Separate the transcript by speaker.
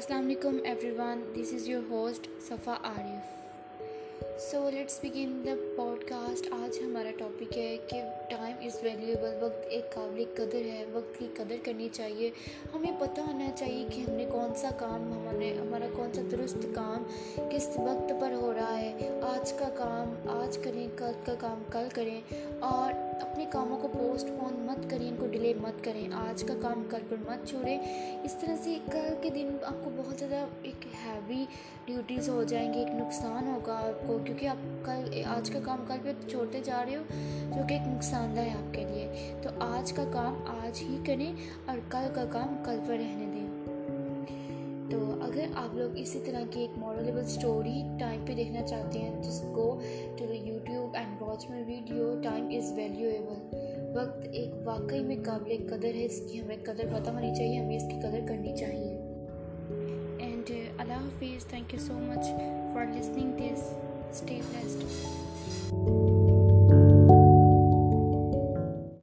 Speaker 1: Assalamualaikum everyone this is your host Safa Arif so let's begin the podcast आज हमारा topic है कि time is valuable वक्त एक काबिल कदर है. वक्त की कदर करनी चाहिए. हमें पता होना चाहिए कि हमने कौन सा काम हमारे हमारा कौन सा दुरुस्त काम किस वक्त पर हो रहा है. आज का काम, आज करें, कल का काम, कल करें। और अपने कामों को पोस्टपोन मत करें, इनको डिले मत करें। आज का काम, कल पर मत छोड़ें। इस तरह से कल के दिन आपको बहुत ज़्यादा एक हैवी ड्यूटीज़ हो जाएँगे, एक नुकसान होगा आपको, क्योंकि आप कल, आज का काम कल पर छोड़ते जा रहे हो, जो कि एक नुकसानदा है आपके लिए। तो आज का काम, आज ही करें और कल का काम, कल पर अगर आप लोग इसी तरह की एक मॉरलेबल स्टोरी टाइम पे देखना चाहते हैं तो go to the YouTube and watch my video time is valuable वक्त एक वाकई में काबिल कदर है इसकी हमें कदर पता होनी चाहिए, हमें इसकी कदर करनी चाहिए। एंड अल्लाह हाफिज़ thank you so much for listening this Stay blessed.